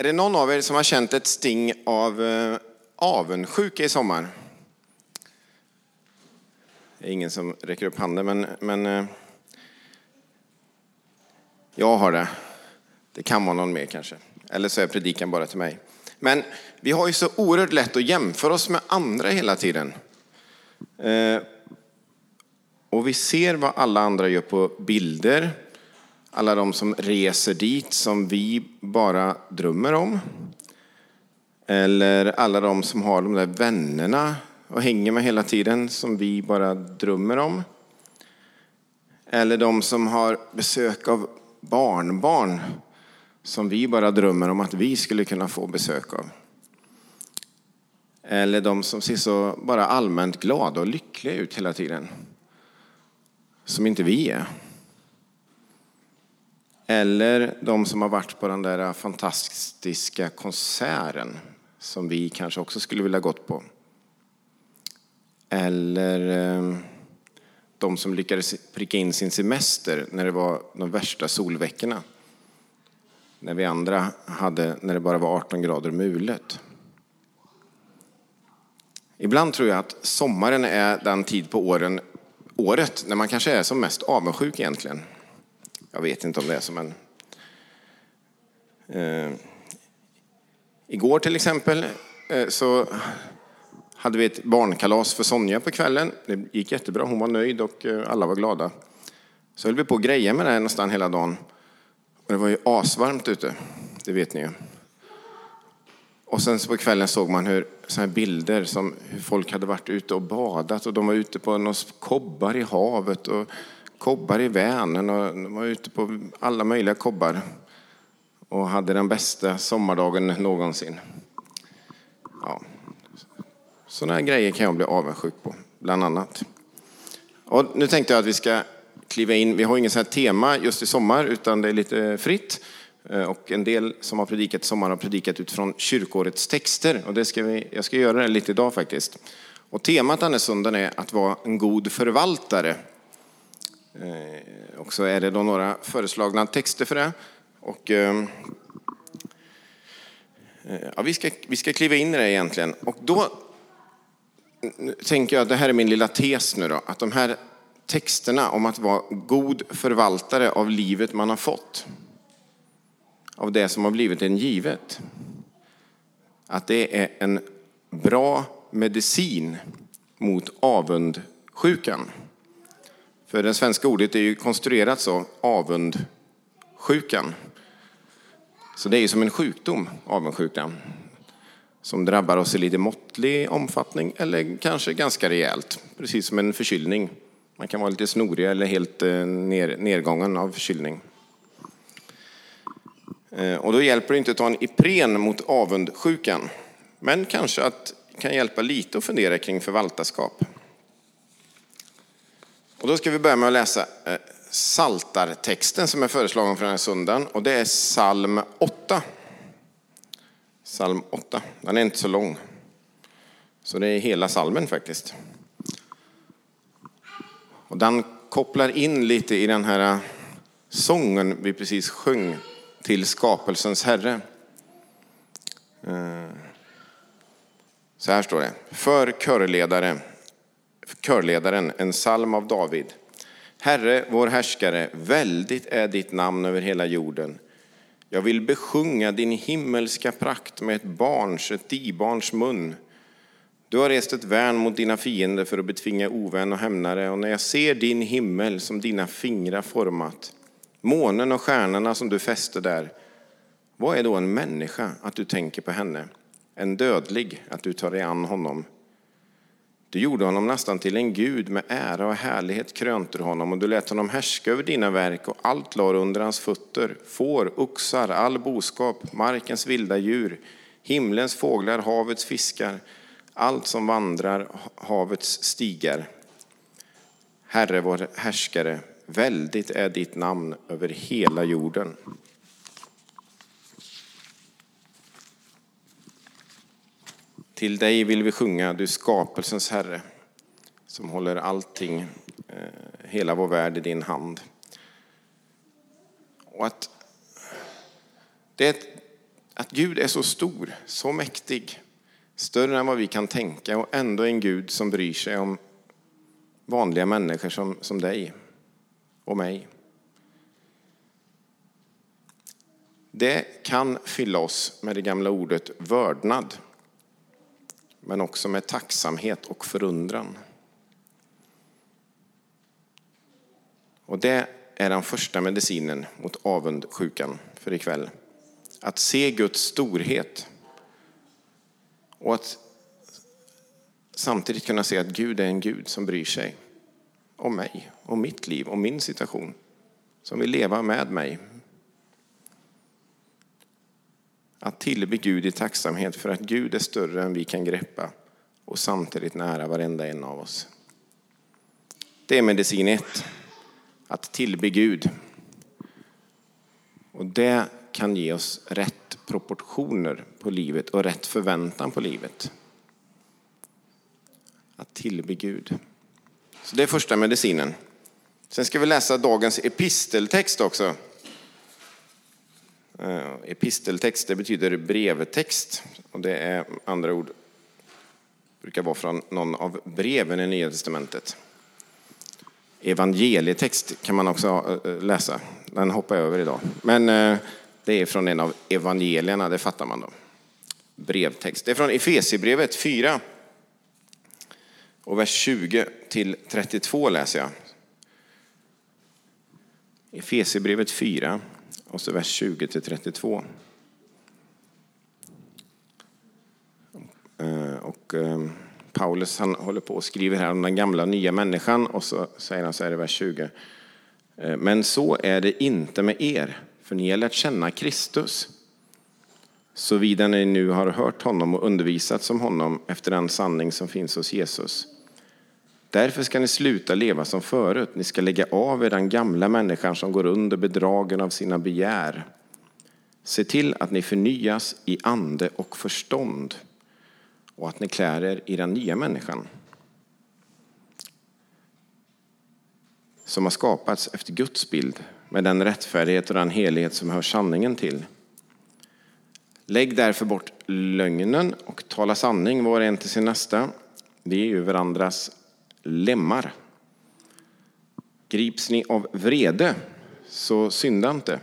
Är det någon av er som har känt ett sting av eh, avundsjuka i sommar? Det är ingen som räcker upp handen, men, men eh, jag har det. Det kan vara någon mer kanske. Eller så är predikan bara till mig. Men vi har ju så oerhört lätt att jämföra oss med andra hela tiden. Eh, och vi ser vad alla andra gör på bilder. Alla de som reser dit som vi bara drömmer om. Eller alla de som har de där vännerna och hänger med hela tiden som vi bara drömmer om. Eller de som har besök av barnbarn som vi bara drömmer om att vi skulle kunna få besök av. Eller de som ser så bara allmänt glada och lyckliga ut hela tiden. Som inte vi är. Eller de som har varit på den där fantastiska konserten som vi kanske också skulle vilja gått på. Eller ehm, de som lyckades pricka in sin semester när det var de värsta solveckorna. När vi andra hade, när det bara var 18 grader mulet. Ibland tror jag att sommaren är den tid på åren, året när man kanske är som mest avundsjuk egentligen. Jag vet inte om det är så, men... Eh, igår till exempel eh, så hade vi ett barnkalas för Sonja på kvällen. Det gick jättebra, hon var nöjd och eh, alla var glada. Så höll vi på att greja med det här nästan hela dagen. Och det var ju asvarmt ute, det vet ni ju. Och sen på kvällen såg man hur, så här bilder som hur folk hade varit ute och badat och de var ute på några kobbar i havet och kobbar i Vänern och de var ute på alla möjliga kobbar och hade den bästa sommardagen någonsin. Ja. Sådana här grejer kan jag bli avundsjuk på, bland annat. Och nu tänkte jag att vi ska kliva in, vi har inget sånt tema just i sommar utan det är lite fritt. Eh, och en del som har predikat i sommar har predikat utifrån kyrkårets texter. Och det ska vi, jag ska göra det lite idag faktiskt. Och temat den här söndagen är att vara en god förvaltare. Eh, och så är det då några föreslagna texter för det. Och, ehm, eh, ja, vi, ska, vi ska kliva in i det egentligen. Och då tänker jag, det här är min lilla tes nu då, att de här texterna om att vara god förvaltare av livet man har fått, av det som har blivit en givet, att det är en bra medicin mot avundsjukan. För det svenska ordet är ju konstruerat så, avundsjukan. Så det är ju som en sjukdom, avundsjukan som drabbar oss i lite måttlig omfattning eller kanske ganska rejält. Precis som en förkylning. Man kan vara lite snorig eller helt eh, ner, nedgången av förkylning. Eh, och då hjälper det inte att ta en Ipren mot avundsjukan. Men kanske att kan hjälpa lite att fundera kring förvaltarskap. Och då ska vi börja med att läsa eh, saltartexten som är föreslagen för den här söndagen. Och det är psalm 8. Psalm 8. Den är inte så lång. Så det är hela salmen faktiskt. Och den kopplar in lite i den här eh, sången vi precis sjöng till skapelsens Herre. Eh, så här står det. För körledare, körledaren, en psalm av David. Herre, vår härskare, väldigt är ditt namn över hela jorden. Jag vill besjunga din himmelska prakt med ett barns, ett dibarns mun. Du har rest ett värn mot dina fiender för att betvinga ovän och hämnare. Och när jag ser din himmel som dina fingrar format, månen och stjärnorna som du fäste där, vad är då en människa att du tänker på henne? En dödlig att du tar dig an honom? Du gjorde honom nästan till en gud, med ära och härlighet krönte du honom och du lät honom härska över dina verk och allt lade under hans fötter, får, oxar, all boskap, markens vilda djur, himlens fåglar, havets fiskar, allt som vandrar havets stigar. Herre vår härskare, väldigt är ditt namn över hela jorden. Till dig vill vi sjunga, du skapelsens Herre, som håller allting, eh, hela vår värld i din hand. Och att det Att Gud är så stor, så mäktig, större än vad vi kan tänka och ändå en Gud som bryr sig om vanliga människor som, som dig och mig. Det kan fylla oss med det gamla ordet vördnad, men också med tacksamhet och förundran. Och det är den första medicinen mot avundsjukan för ikväll. Att se Guds storhet och att samtidigt kunna se att Gud är en Gud som bryr sig om mig, om mitt liv, om min situation. Som vill leva med mig. Att tillbe Gud i tacksamhet för att Gud är större än vi kan greppa och samtidigt nära varenda en av oss. Det är medicin ett. Att tillbe Gud. Och det kan ge oss rätt proportioner på livet och rätt förväntan på livet. Att tillbe Gud. Så det är första medicinen. Sen ska vi läsa dagens episteltext också. Eh, episteltext det betyder brevtext. Och det är andra ord brukar vara från någon av breven i Nya Testamentet. Evangelietext kan man också eh, eh, läsa. Den hoppar jag över idag. Men det är från en av evangelierna, det fattar man då. Brevtext. Det är från Efesierbrevet 4. Och vers 20 till 32 läser jag. Efesierbrevet 4 och så vers 20 till 32. Eh, och ehm, Paulus han håller på och skriver här om den gamla nya människan och så säger han så här i vers 20. Eh, Men så är det inte med er, för ni har lärt känna Kristus. Såvida ni nu har hört honom och undervisats om honom efter den sanning som finns hos Jesus. Därför ska ni sluta leva som förut. Ni ska lägga av er den gamla människan som går under bedragen av sina begär. Se till att ni förnyas i ande och förstånd och att ni klär er i den nya människan som har skapats efter Guds bild med den rättfärdighet och den helighet som hör sanningen till. Lägg därför bort lögnen och tala sanning var och en till sin nästa. Vi är ju varandras lemmar. Grips ni av vrede, så synda inte.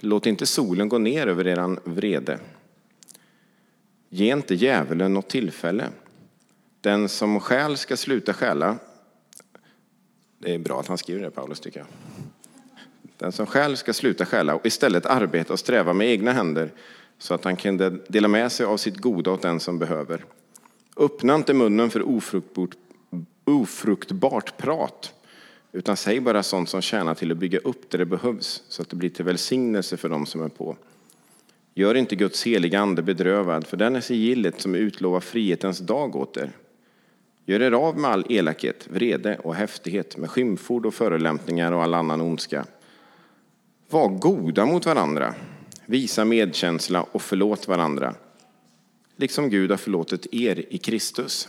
Låt inte solen gå ner över eran vrede. Ge inte djävulen något tillfälle. Den som skäl ska sluta stjäla. Det är bra att han skriver det, Paulus, tycker jag. Den som stjäl ska sluta stjäla och istället arbeta och sträva med egna händer så att han kan dela med sig av sitt goda åt den som behöver. Öppna inte munnen för ofruktbart, ofruktbart prat, utan säg bara sånt som tjänar till att bygga upp där det behövs, så att det blir till välsignelse för dem som är på. Gör inte Guds heliga ande bedrövad, för den är sigillet som utlovar frihetens dag åt er. Gör er av med all elakhet, vrede och häftighet, med skymford och förolämpningar och all annan ondska. Var goda mot varandra, visa medkänsla och förlåt varandra, liksom Gud har förlåtit er i Kristus.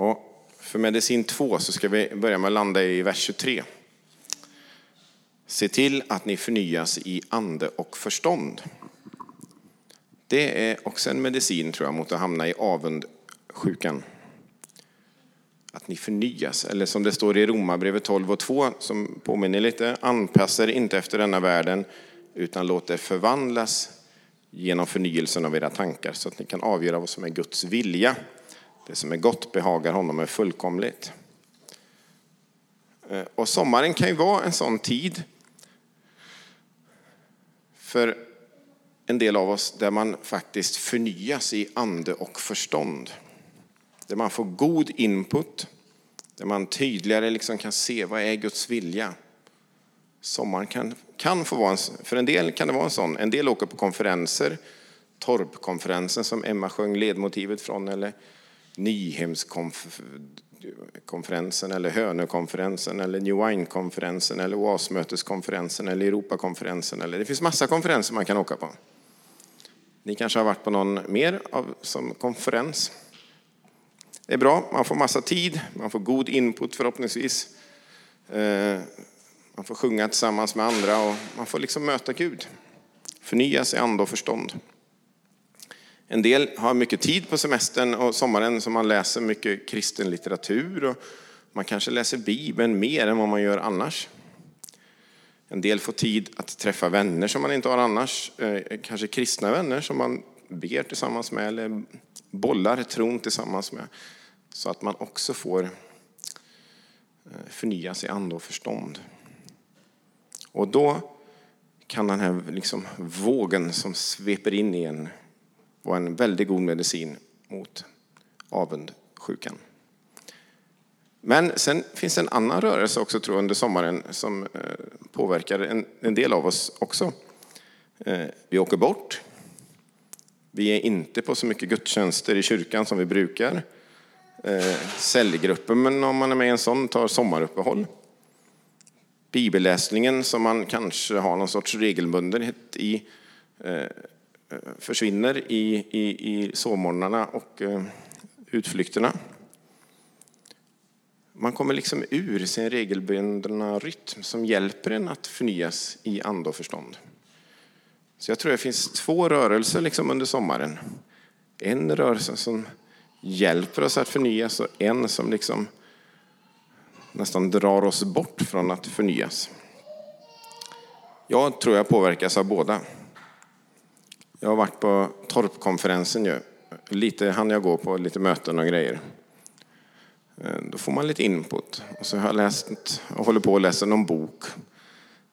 Och för medicin 2 så ska vi börja med att landa i vers 23. Se till att ni förnyas i ande och förstånd. Det är också en medicin tror jag mot att hamna i avundsjukan. Att ni förnyas, eller som det står i Romarbrevet 12 och 2 som påminner lite, anpassa er inte efter denna världen utan låt er förvandlas genom förnyelsen av era tankar så att ni kan avgöra vad som är Guds vilja. Det som är gott behagar honom är fullkomligt. Eh, och sommaren kan ju vara en sån tid för en del av oss där man faktiskt förnyas i ande och förstånd. Där man får god input, där man tydligare liksom kan se vad är Guds vilja. Sommaren kan, kan få vara en, för en del kan det vara en sån. En del åker på konferenser, Torpkonferensen som Emma sjöng ledmotivet från, eller Nyhemskonferensen, eller Hönökonferensen, eller New Wine-konferensen, eller Oasmöteskonferensen, eller Europakonferensen. Eller, det finns massa konferenser man kan åka på. Ni kanske har varit på någon mer av, som konferens. Det är bra, man får massa tid, man får god input förhoppningsvis. Eh, man får sjunga tillsammans med andra och man får liksom möta Gud. Förnyas i ande och förstånd. En del har mycket tid på semestern och sommaren så man läser mycket kristen litteratur och man kanske läser Bibeln mer än vad man gör annars. En del får tid att träffa vänner som man inte har annars, eh, kanske kristna vänner som man ber tillsammans med eller bollar tron tillsammans med. Så att man också får eh, förnya förnyas i ande och förstånd. Och då kan den här liksom vågen som sveper in i en var en väldigt god medicin mot avundsjukan. Men sen finns det en annan rörelse också tror jag, under sommaren som eh, påverkar en, en del av oss också. Eh, vi åker bort. Vi är inte på så mycket gudstjänster i kyrkan som vi brukar. Eh, cellgruppen, men om man är med i en sån, tar sommaruppehåll. Bibelläsningen som man kanske har någon sorts regelbundenhet i Eh, försvinner i, i, i sovmorgnarna och eh, utflykterna. Man kommer liksom ur sin regelbundna rytm som hjälper en att förnyas i ande och förstånd. Så jag tror det finns två rörelser liksom under sommaren. En rörelse som hjälper oss att förnyas och en som liksom nästan drar oss bort från att förnyas. Jag tror jag påverkas av båda. Jag har varit på Torpkonferensen ju. Lite hann jag gå på lite möten och grejer. Eh, då får man lite input. Och så har jag läst och håller på att läsa någon bok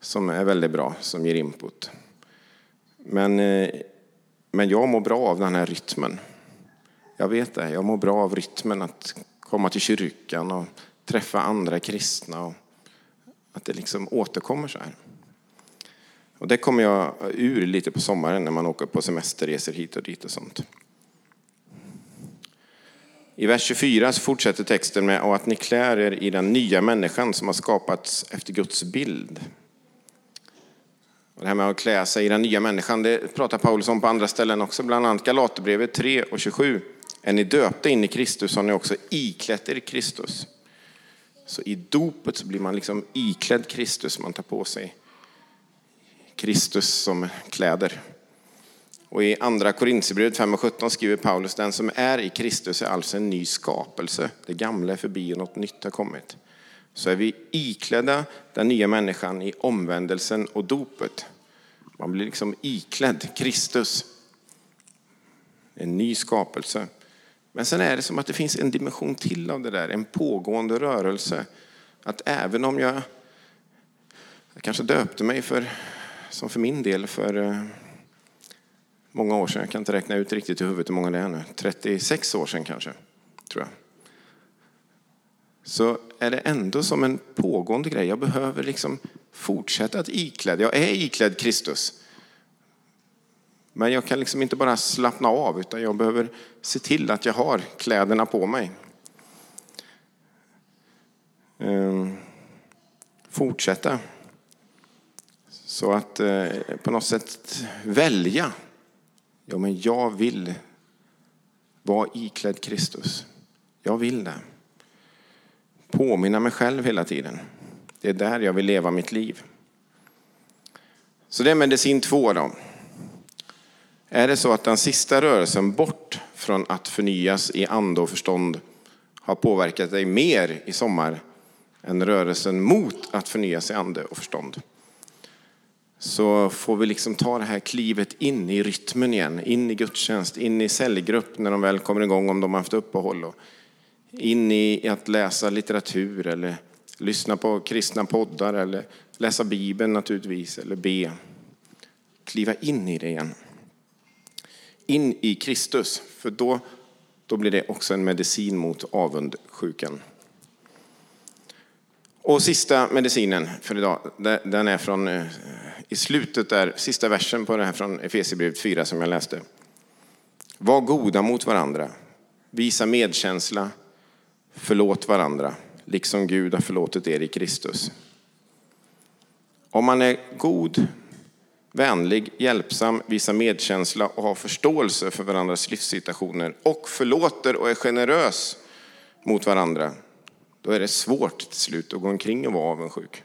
som är väldigt bra, som ger input. Men, eh, men jag mår bra av den här rytmen. Jag vet det, jag mår bra av rytmen att komma till kyrkan och träffa andra kristna. Och att det liksom återkommer så här. Och det kommer jag ur lite på sommaren när man åker på semesterresor hit och dit och sånt. I vers 24 så fortsätter texten med att ni klär er i den nya människan som har skapats efter Guds bild. Och det här med att klä sig i den nya människan, det pratar Paulus om på andra ställen också, bland annat Galaterbrevet 3 och 27. Är ni döpta in i Kristus har ni också iklätt er Kristus. Så i dopet så blir man liksom iklädd Kristus, man tar på sig Kristus som kläder. Och i andra Korintierbrevet 5 och 17 skriver Paulus, den som är i Kristus är alltså en ny skapelse. Det gamla är förbi och något nytt har kommit. Så är vi iklädda den nya människan i omvändelsen och dopet. Man blir liksom iklädd Kristus. En ny skapelse. Men sen är det som att det finns en dimension till av det där, en pågående rörelse. Att även om jag, jag kanske döpte mig för, som för min del, för eh, många år sedan. Jag kan inte räkna ut riktigt i huvudet hur många det är nu. 36 år sedan kanske, tror jag. Så är det ändå som en pågående grej. Jag behöver liksom fortsätta att ikläda, Jag är iklädd Kristus. Men jag kan liksom inte bara slappna av utan jag behöver se till att jag har kläderna på mig. Ehm, fortsätta. Så att eh, på något sätt välja Ja, men jag vill vara iklädd Kristus. Jag vill det. Påminna mig själv hela tiden. Det är där jag vill leva mitt liv. Så det är medicin två då. Är det så att den sista rörelsen bort från att förnyas i ande och förstånd har påverkat dig mer i sommar än rörelsen mot att förnyas i ande och förstånd? Så får vi liksom ta det här klivet in i rytmen igen, in i gudstjänst, in i cellgrupp när de väl kommer igång om de har haft uppehåll. Och in i att läsa litteratur eller lyssna på kristna poddar eller läsa Bibeln naturligtvis eller be. Kliva in i det igen. In i Kristus, för då, då blir det också en medicin mot avundsjukan. Och sista medicinen för idag, den är från eh, i slutet där, sista versen på det här från Efesierbrevet 4 som jag läste. Var goda mot varandra, visa medkänsla, förlåt varandra, liksom Gud har förlåtit er i Kristus. Om man är god, vänlig, hjälpsam, visar medkänsla och har förståelse för varandras livssituationer och förlåter och är generös mot varandra, då är det svårt till slut att gå omkring och vara avundsjuk.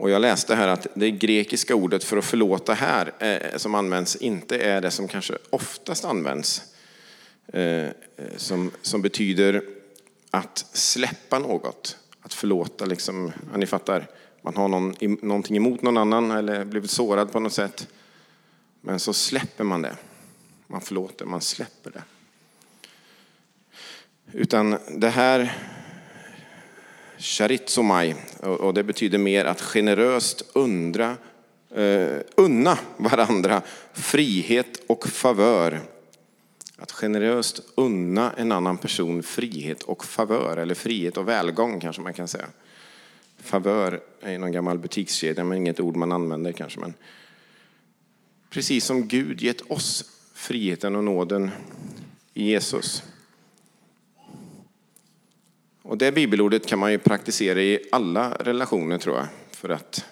Och jag läste här att det grekiska ordet för att förlåta här eh, som används inte är det som kanske oftast används. Eh, eh som, som betyder att släppa något. Att förlåta, liksom, ja, ni fattar. Man har någon, någonting emot någon annan eller blivit sårad på något sätt. Men så släpper man det. Man förlåter, man släpper det. Utan det här Charitsomai, och det betyder mer att generöst undra, uh, unna varandra frihet och favör. Att generöst unna en annan person frihet och favör, eller frihet och välgång kanske man kan säga. Favör är någon gammal butikskedja, men inget ord man använder kanske. Men precis som Gud gett oss friheten och nåden i Jesus. Och det bibelordet kan man ju praktisera i alla relationer tror jag. För att,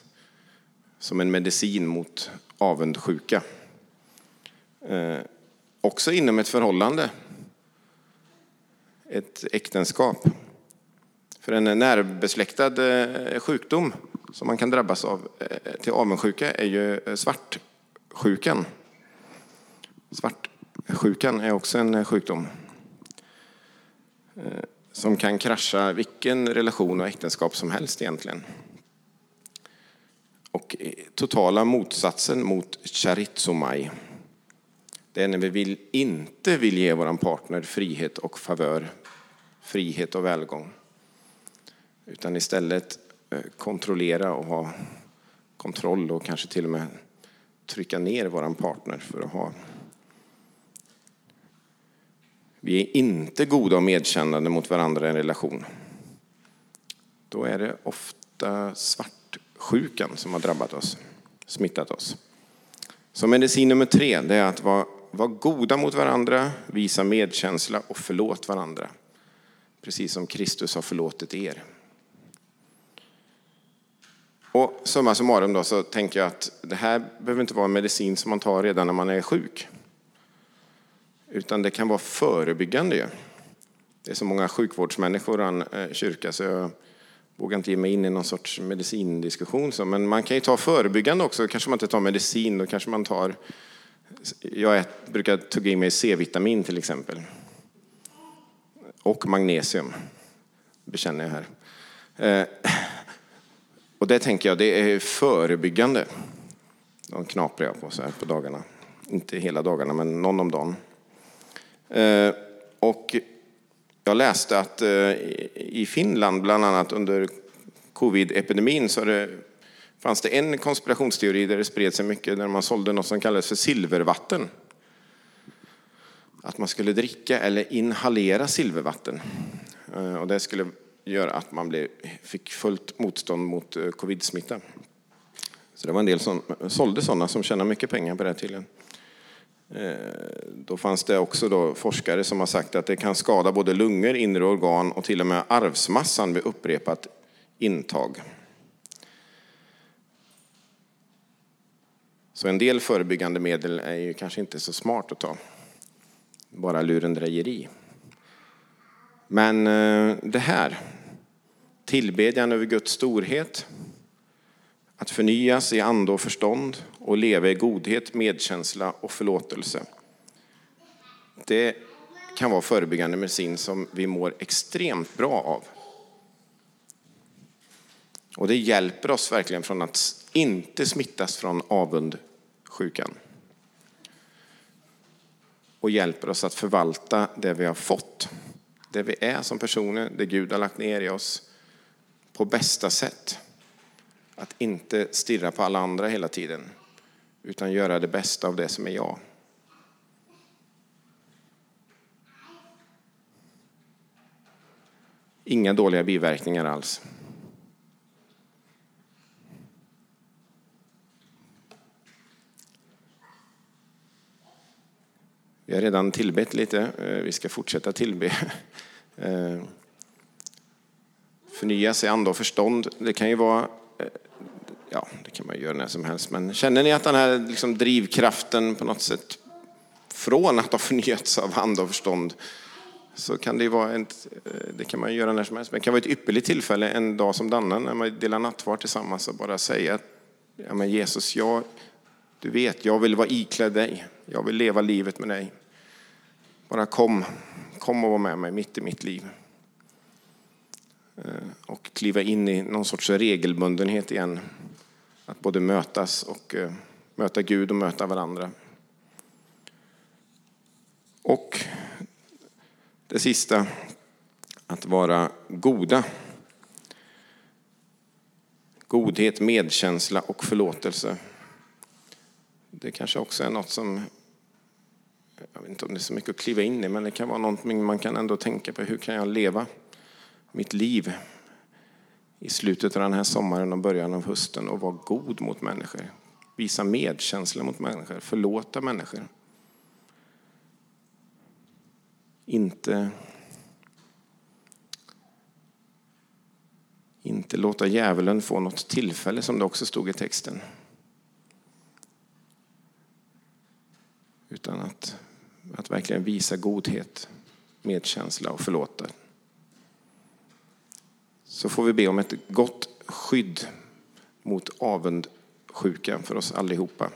som en medicin mot avundsjuka. Eh, också inom ett förhållande. Ett äktenskap. För en närbesläktad eh, sjukdom som man kan drabbas av eh, till avundsjuka är ju eh, svartsjukan. Svartsjukan är också en sjukdom som kan krascha vilken relation och äktenskap som helst egentligen. Och totala motsatsen mot charitsomai, det är när vi vill, inte vill ge vår partner frihet och favör, frihet och välgång. Utan istället eh, kontrollera och ha kontroll och kanske till och med trycka ner vår partner för att ha vi är inte goda och medkännande mot varandra i en relation. Då är det ofta svartsjukan som har drabbat oss, smittat oss. Så medicin nummer tre det är att vara, vara goda mot varandra, visa medkänsla och förlåt varandra. Precis som Kristus har förlåtit er. Och summa summarum då så tänker jag att det här behöver inte vara en medicin som man tar redan när man är sjuk. Utan det kan vara förebyggande. Det är så många sjukvårdsmänniskor i en eh, kyrka så jag vågar inte ge mig in i någon sorts medicindiskussion. Men man kan ju ta förebyggande också. Kanske man inte tar medicin, då kanske man tar... Jag brukar tugga i mig C-vitamin till exempel. Och magnesium, bekänner jag här. Eh, och det tänker jag, det är förebyggande. De knaprar jag på så här på dagarna. Inte hela dagarna, men någon om dagen. Eh, och jag läste att eh, i Finland, bland annat under covid-epidemin, så det, fanns det en konspirationsteori där det spred sig mycket, där man sålde något som kallades för silvervatten. Att man skulle dricka eller inhalera silvervatten. Eh, och det skulle göra att man blev, fick fullt motstånd mot covid-smitta. Så det var en del som sålde sådana som tjänade mycket pengar på det tydligen. Eh, då fanns det också då forskare som har sagt att det kan skada både lungor, inre organ och till och med arvsmassan vid upprepat intag. Så en del förebyggande medel är ju kanske inte så smart att ta. Bara lurendrejeri. Men eh, det här, tillbedjan över Guds storhet, att förnyas i ande och förstånd och leva i godhet, medkänsla och förlåtelse. Det kan vara förebyggande medicin som vi mår extremt bra av. Och det hjälper oss verkligen från att inte smittas från avundsjukan. Och hjälper oss att förvalta det vi har fått. Det vi är som personer, det Gud har lagt ner i oss på bästa sätt. Att inte stirra på alla andra hela tiden, utan göra det bästa av det som är jag. Inga dåliga biverkningar alls. Vi har redan tillbett lite, eh, vi ska fortsätta tillbe. Eh, förnya sig ande och förstånd. Det kan ju vara eh, ja, det kan man göra när som helst. Men känner ni att den här liksom drivkraften på något sätt från att ha förnyats av ande och förstånd så kan det vara ett, eh, det kan man göra när som helst, men det kan vara ett ypperligt tillfälle en dag som denna när man delar nattvard tillsammans och bara säga ja, men Jesus, jag, du vet, jag vill vara iklädd dig. Jag vill leva livet med dig. Bara kom, kom och var med mig mitt i mitt liv. Eh, och kliva in i någon sorts regelbundenhet igen. Att både mötas och eh, möta Gud och möta varandra. Och det sista, att vara goda. Godhet, medkänsla och förlåtelse. Det kanske också är något som, jag vet inte om det är så mycket att kliva in i, men det kan vara någonting man kan ändå tänka på. Hur kan jag leva mitt liv i slutet av den här sommaren och början av hösten och vara god mot människor? Visa medkänsla mot människor, förlåta människor. Inte, inte låta djävulen få något tillfälle, som det också stod i texten. Utan att, att verkligen visa godhet, medkänsla och förlåta. Så får vi be om ett gott skydd mot avundsjukan för oss allihopa.